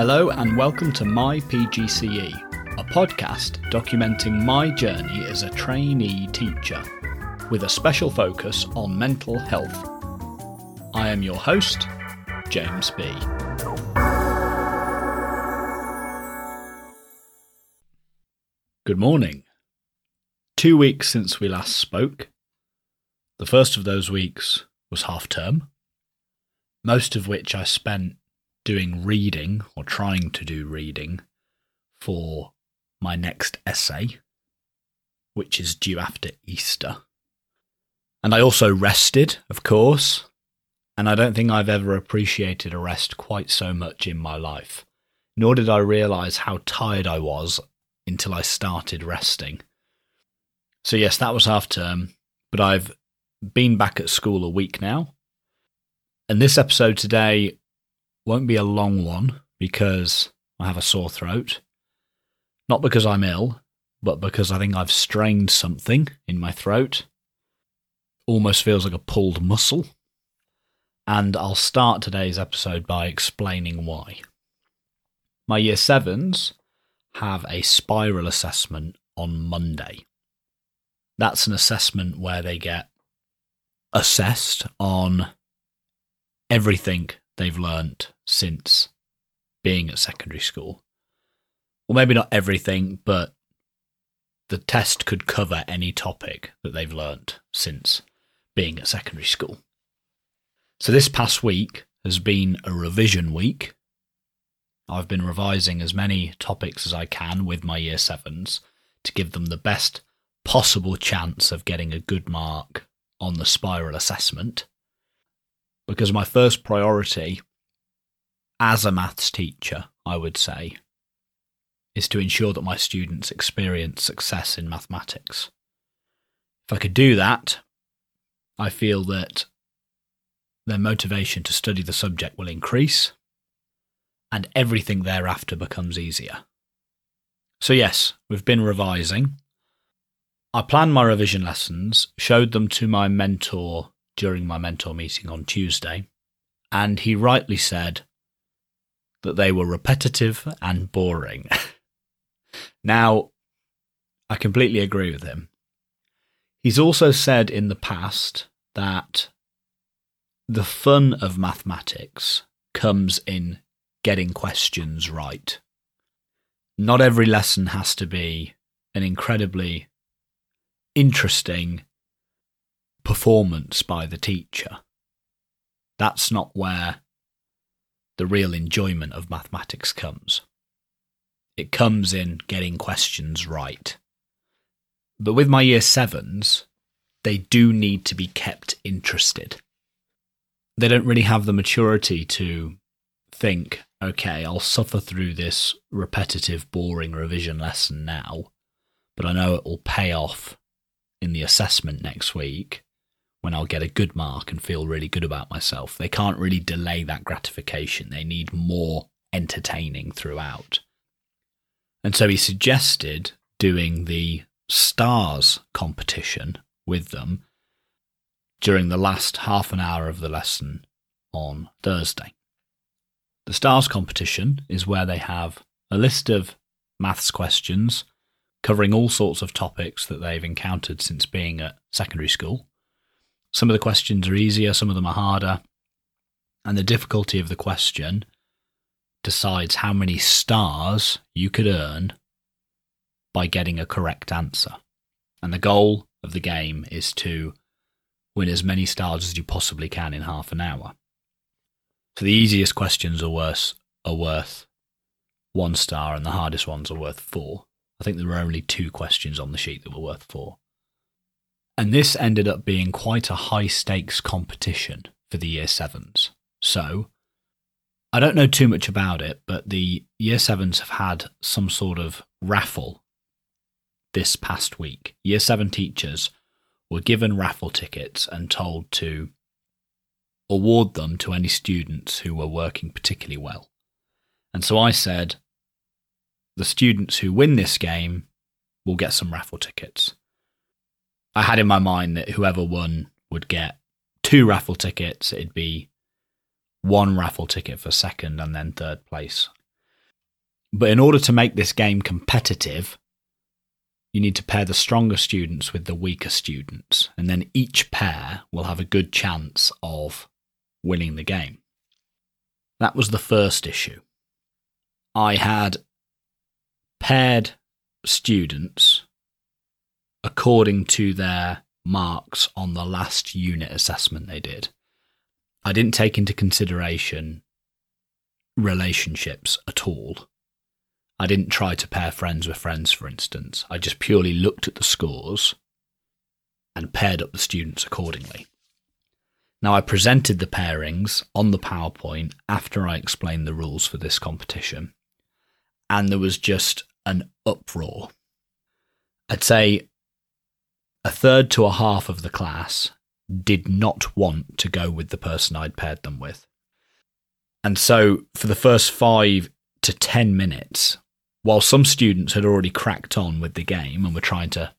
Hello and welcome to My PGCE, a podcast documenting my journey as a trainee teacher, with a special focus on mental health. I am your host, James B. Good morning. Two weeks since we last spoke. The first of those weeks was half term, most of which I spent doing reading or trying to do reading for my next essay, which is due after Easter. And I also rested, of course, and I don't think I've ever appreciated a rest quite so much in my life. Nor did I realise how tired I was until I started resting. So, yes, that was half term, but I've been back at school a week now. And this episode today won't be a long one because I have a sore throat. Not because I'm ill, but because I think I've strained something in my throat. Almost feels like a pulled muscle. And I'll start today's episode by explaining why. My year sevens have a spiral assessment on Monday. That's an assessment where they get assessed on everything they've learnt since being at secondary school. Well, maybe not everything, but the test could cover any topic that they've learnt since being at secondary school. So, this past week has been a revision week I've been revising as many topics as I can with my year sevens to give them the best possible chance of getting a good mark on the spiral assessment. Because my first priority as a maths teacher, I would say, is to ensure that my students experience success in mathematics. If I could do that, I feel that their motivation to study the subject will increase and everything thereafter becomes easier. So, yes, we've been revising. I planned my revision lessons, showed them to my mentor during my mentor meeting on Tuesday, and he rightly said that they were repetitive and boring. now, I completely agree with him. He's also said in the past that the fun of mathematics comes in getting questions right. Not every lesson has to be an incredibly interesting performance by the teacher. That's not where the real enjoyment of mathematics comes. It comes in getting questions right. But with my year sevens, they do need to be kept interested. They don't really have the maturity to think, okay, I'll suffer through this repetitive, boring revision lesson now, but I know it will pay off in the assessment next week when I'll get a good mark and feel really good about myself. They can't really delay that gratification. They need more entertaining throughout. And so he suggested doing the stars competition with them during the last half an hour of the lesson on Thursday. The STARS competition is where they have a list of maths questions covering all sorts of topics that they've encountered since being at secondary school. Some of the questions are easier, some of them are harder, and the difficulty of the question decides how many stars you could earn by getting a correct answer. And the goal of the game is to win as many stars as you possibly can in half an hour. So the easiest questions are worth are worth one star, and the hardest ones are worth four. I think there were only two questions on the sheet that were worth four. And this ended up being quite a high stakes competition for the year sevens. So I don't know too much about it, but the year sevens have had some sort of raffle this past week. Year seven teachers were given raffle tickets and told to award them to any students who were working particularly well. And so I said, the students who win this game will get some raffle tickets. I had in my mind that whoever won would get two raffle tickets. It'd be one raffle ticket for second and then third place. But in order to make this game competitive, you need to pair the stronger students with the weaker students, and then each pair will have a good chance of winning the game. That was the first issue. I had paired students according to their marks on the last unit assessment they did. I didn't take into consideration relationships at all. I didn't try to pair friends with friends, for instance. I just purely looked at the scores and paired up the students accordingly. Now, I presented the pairings on the PowerPoint after I explained the rules for this competition, and there was just an uproar. I'd say a third to a half of the class did not want to go with the person I'd paired them with. And so, for the first five to 10 minutes, while some students had already cracked on with the game and were trying to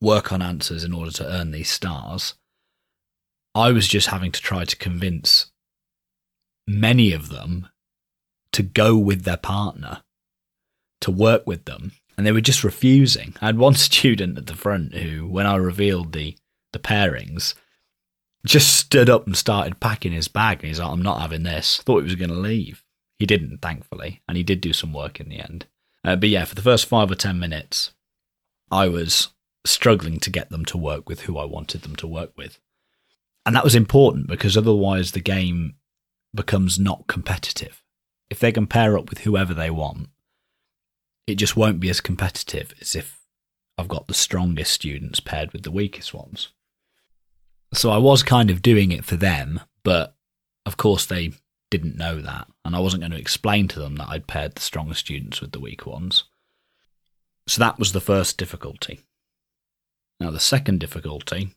work on answers in order to earn these stars, I was just having to try to convince many of them to go with their partner, to work with them, and they were just refusing. I had one student at the front who, when I revealed the, the pairings, just stood up and started packing his bag. And he's like, I'm not having this. Thought he was going to leave. He didn't, thankfully, and he did do some work in the end. Uh, but yeah, for the first five or ten minutes, I was struggling to get them to work with who I wanted them to work with. And that was important because otherwise the game becomes not competitive. If they can pair up with whoever they want, it just won't be as competitive as if I've got the strongest students paired with the weakest ones. So I was kind of doing it for them, but of course they didn't know that, and I wasn't going to explain to them that I'd paired the stronger students with the weak ones. So that was the first difficulty. Now, the second difficulty,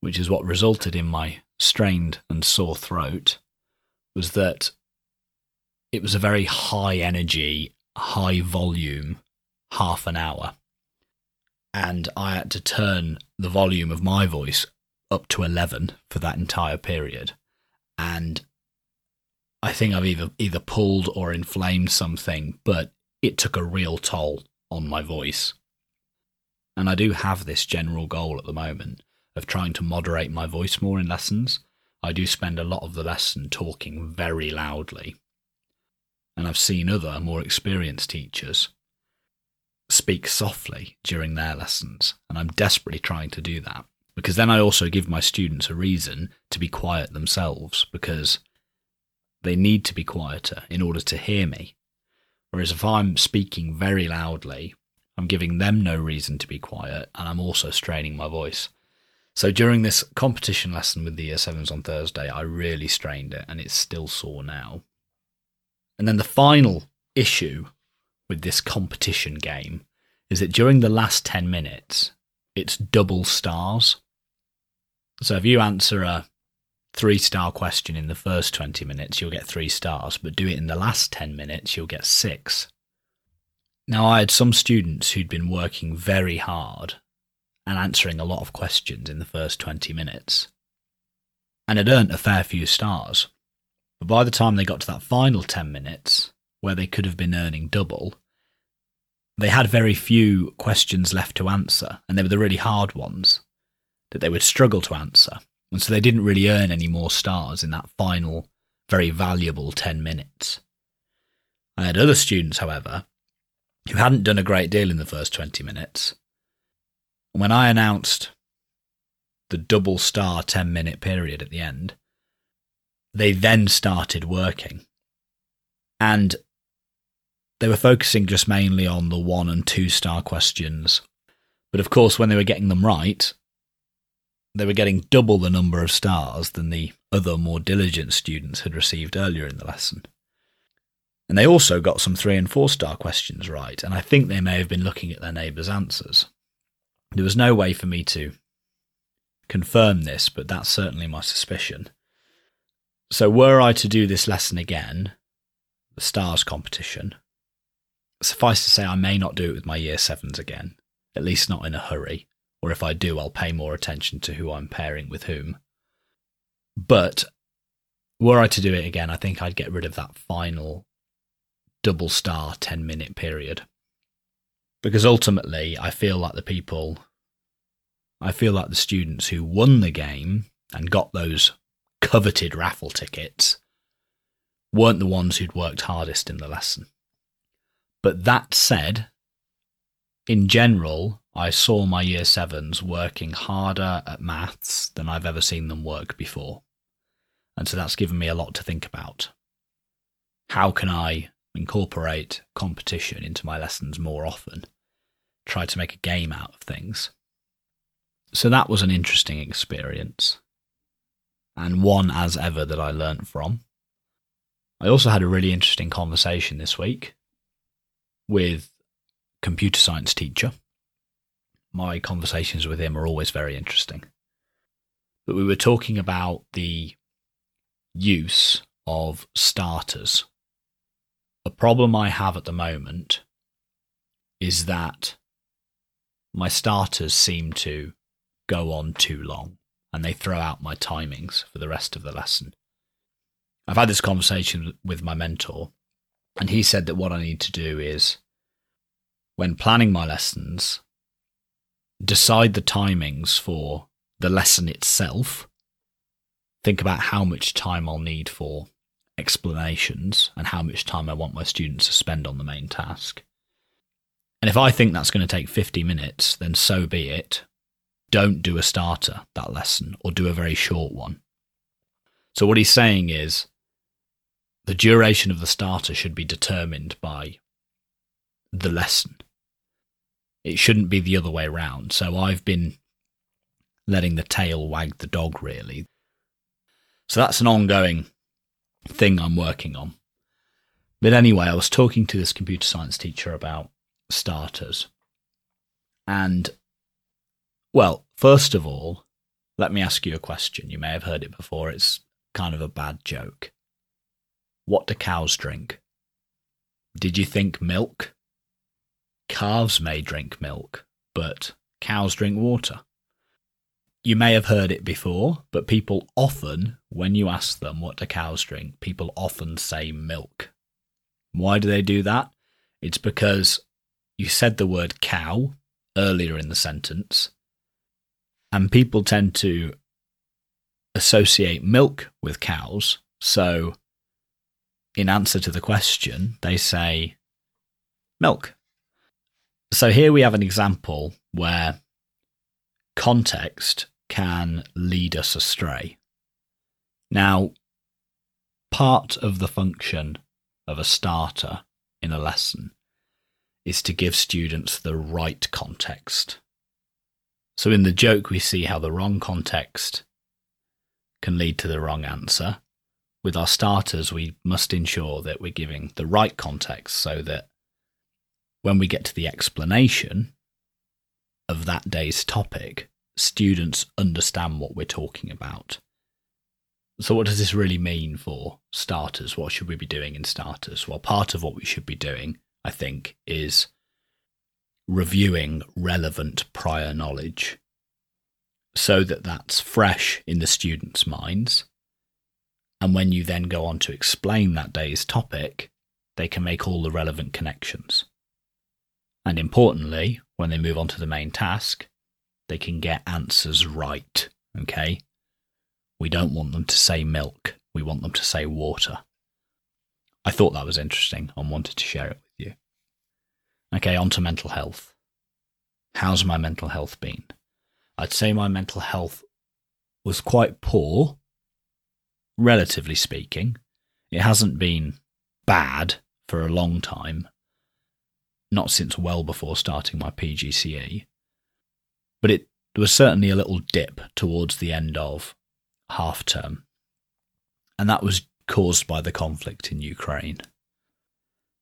which is what resulted in my strained and sore throat, was that it was a very high energy, high volume half an hour. And I had to turn the volume of my voice up to 11 for that entire period. And I think I've either either pulled or inflamed something, but it took a real toll on my voice. And I do have this general goal at the moment of trying to moderate my voice more in lessons. I do spend a lot of the lesson talking very loudly. And I've seen other more experienced teachers speak softly during their lessons, and I'm desperately trying to do that because then I also give my students a reason to be quiet themselves because they need to be quieter in order to hear me. Whereas if I'm speaking very loudly, I'm giving them no reason to be quiet and I'm also straining my voice. So during this competition lesson with the year sevens on Thursday, I really strained it and it's still sore now. And then the final issue with this competition game is that during the last 10 minutes, it's double stars. So if you answer a three star question in the first 20 minutes, you'll get three stars, but do it in the last 10 minutes, you'll get six. Now, I had some students who'd been working very hard and answering a lot of questions in the first 20 minutes and had earned a fair few stars. But by the time they got to that final 10 minutes, where they could have been earning double, they had very few questions left to answer, and they were the really hard ones that they would struggle to answer. And so they didn't really earn any more stars in that final, very valuable 10 minutes. I had other students, however, who hadn't done a great deal in the first 20 minutes. When I announced the double star 10 minute period at the end, they then started working. And they were focusing just mainly on the one and two star questions. But of course, when they were getting them right, they were getting double the number of stars than the other more diligent students had received earlier in the lesson. And they also got some three and four star questions right, and I think they may have been looking at their neighbours' answers. There was no way for me to confirm this, but that's certainly my suspicion. So, were I to do this lesson again, the stars competition, suffice to say, I may not do it with my year sevens again, at least not in a hurry or if I do, I'll pay more attention to who I'm pairing with whom. But were I to do it again, I think I'd get rid of that final double star 10 minute period. Because ultimately, I feel like the people, I feel like the students who won the game and got those coveted raffle tickets weren't the ones who'd worked hardest in the lesson. But that said, in general, I saw my year sevens working harder at maths than I've ever seen them work before. And so that's given me a lot to think about. How can I incorporate competition into my lessons more often? Try to make a game out of things. So that was an interesting experience, and one as ever that I learnt from. I also had a really interesting conversation this week with computer science teacher. My conversations with him are always very interesting. But we were talking about the use of starters. A problem I have at the moment is that my starters seem to go on too long and they throw out my timings for the rest of the lesson. I've had this conversation with my mentor, and he said that what I need to do is, when planning my lessons, decide the timings for the lesson itself, think about how much time I'll need for explanations and how much time I want my students to spend on the main task. And if I think that's going to take 50 minutes, then so be it. Don't do a starter that lesson or do a very short one. So, what he's saying is the duration of the starter should be determined by the lesson. It shouldn't be the other way around. So, I've been letting the tail wag the dog, really. So, that's an ongoing thing I'm working on. But anyway, I was talking to this computer science teacher about starters. And, well, first of all, let me ask you a question. You may have heard it before. It's kind of a bad joke. What do cows drink? Did you think milk? Calves may drink milk, but cows drink water. You may have heard it before, but people often, when you ask them what do cows drink, people often say milk. Why do they do that? It's because you said the word cow earlier in the sentence, and people tend to associate milk with cows. So, in answer to the question, they say milk. So, here we have an example where context can lead us astray. Now, part of the function of a starter in a lesson is to give students the right context. So, in the joke, we see how the wrong context can lead to the wrong answer. With our starters, we must ensure that we're giving the right context so that when we get to the explanation of that day's topic, students understand what we're talking about. So, what does this really mean for starters? What should we be doing in starters? Well, part of what we should be doing I think, is reviewing relevant prior knowledge so that that's fresh in the students' minds. And when you then go on to explain that day's topic, they can make all the relevant connections. And importantly, when they move on to the main task, they can get answers right. Okay? We don't want them to say milk, we want them to say water. I thought that was interesting and wanted to share it. Okay, on to mental health. How's my mental health been? I'd say my mental health was quite poor, relatively speaking. It hasn't been bad for a long time, not since well before starting my PGCE, but it was certainly a little dip towards the end of half term. And that was caused by the conflict in Ukraine.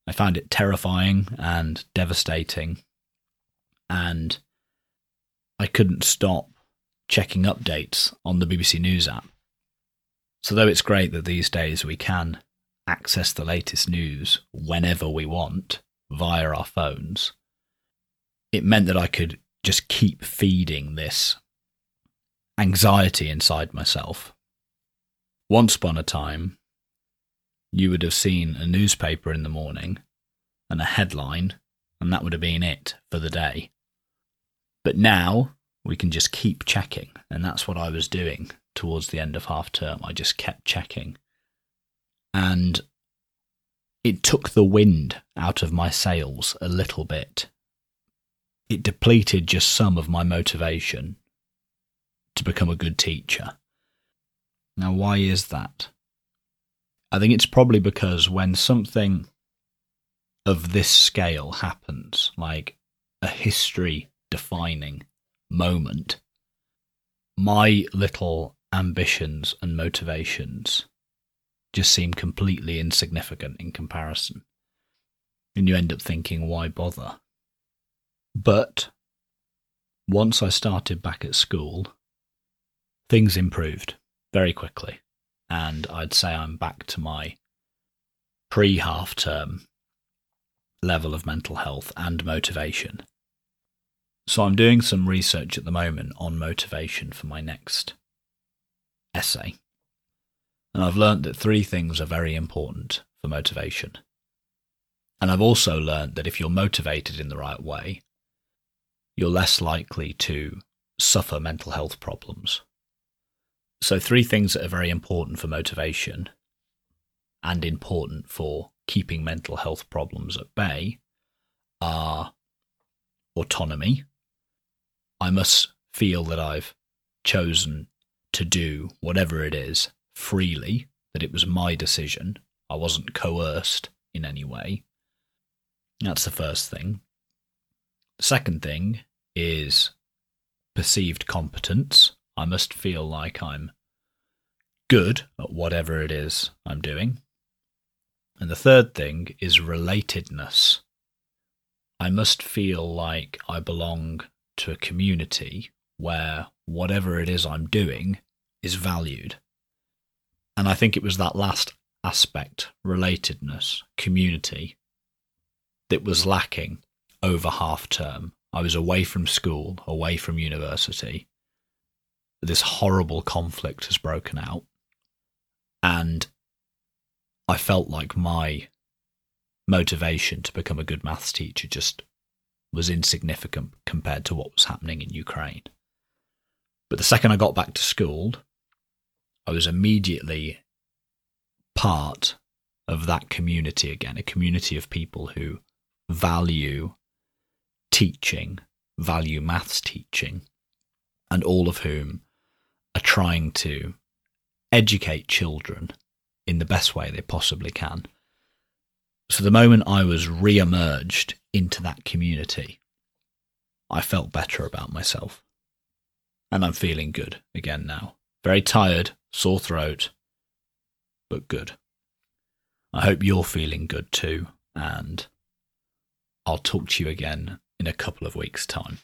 I found it terrifying and devastating, and I couldn't stop checking updates on the BBC News app. So, though it's great that these days we can access the latest news whenever we want via our phones, it meant that I could just keep feeding this anxiety inside myself. Once upon a time, you would have seen a newspaper in the morning and a headline, and that would have been it for the day. But now we can just keep checking, and that's what I was doing towards the end of half term. I just kept checking. And it took the wind out of my sails a little bit. It depleted just some of my motivation to become a good teacher. Now, why is that? I think it's probably because when something of this scale happens, like a history defining moment, my little ambitions and motivations just seem completely insignificant in comparison. And you end up thinking, why bother? But once I started back at school, things improved very quickly. And I'd say I'm back to my pre half term level of mental health and motivation. So I'm doing some research at the moment on motivation for my next essay. And I've learnt that three things are very important for motivation. And I've also learnt that if you're motivated in the right way, you're less likely to suffer mental health problems. So, three things that are very important for motivation and important for keeping mental health problems at bay are autonomy. I must feel that I've chosen to do whatever it is freely, that it was my decision. I wasn't coerced in any way. That's the first thing. Second thing is perceived competence. I must feel like I'm good at whatever it is I'm doing. And the third thing is relatedness. I must feel like I belong to a community where whatever it is I'm doing is valued. And I think it was that last aspect, relatedness, community, that was lacking over half term. I was away from school, away from university. This horrible conflict has broken out. And I felt like my motivation to become a good maths teacher just was insignificant compared to what was happening in Ukraine. But the second I got back to school, I was immediately part of that community again, a community of people who value teaching, value maths teaching, and all of whom are trying to educate children in the best way they possibly can. So the moment I was re emerged into that community, I felt better about myself. And I'm feeling good again now. Very tired, sore throat, but good. I hope you're feeling good too, and I'll talk to you again in a couple of weeks' time.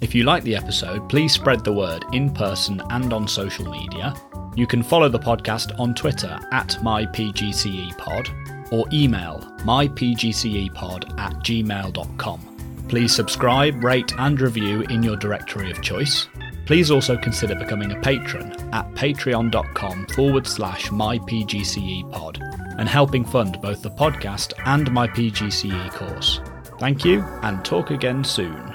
If you like the episode, please spread the word in person and on social media. You can follow the podcast on Twitter at mypgcepod or email mypgcepod at gmail.com. Please subscribe, rate, and review in your directory of choice. Please also consider becoming a patron at patreon.com forward slash mypgcepod and helping fund both the podcast and my PGCE course. Thank you, and talk again soon.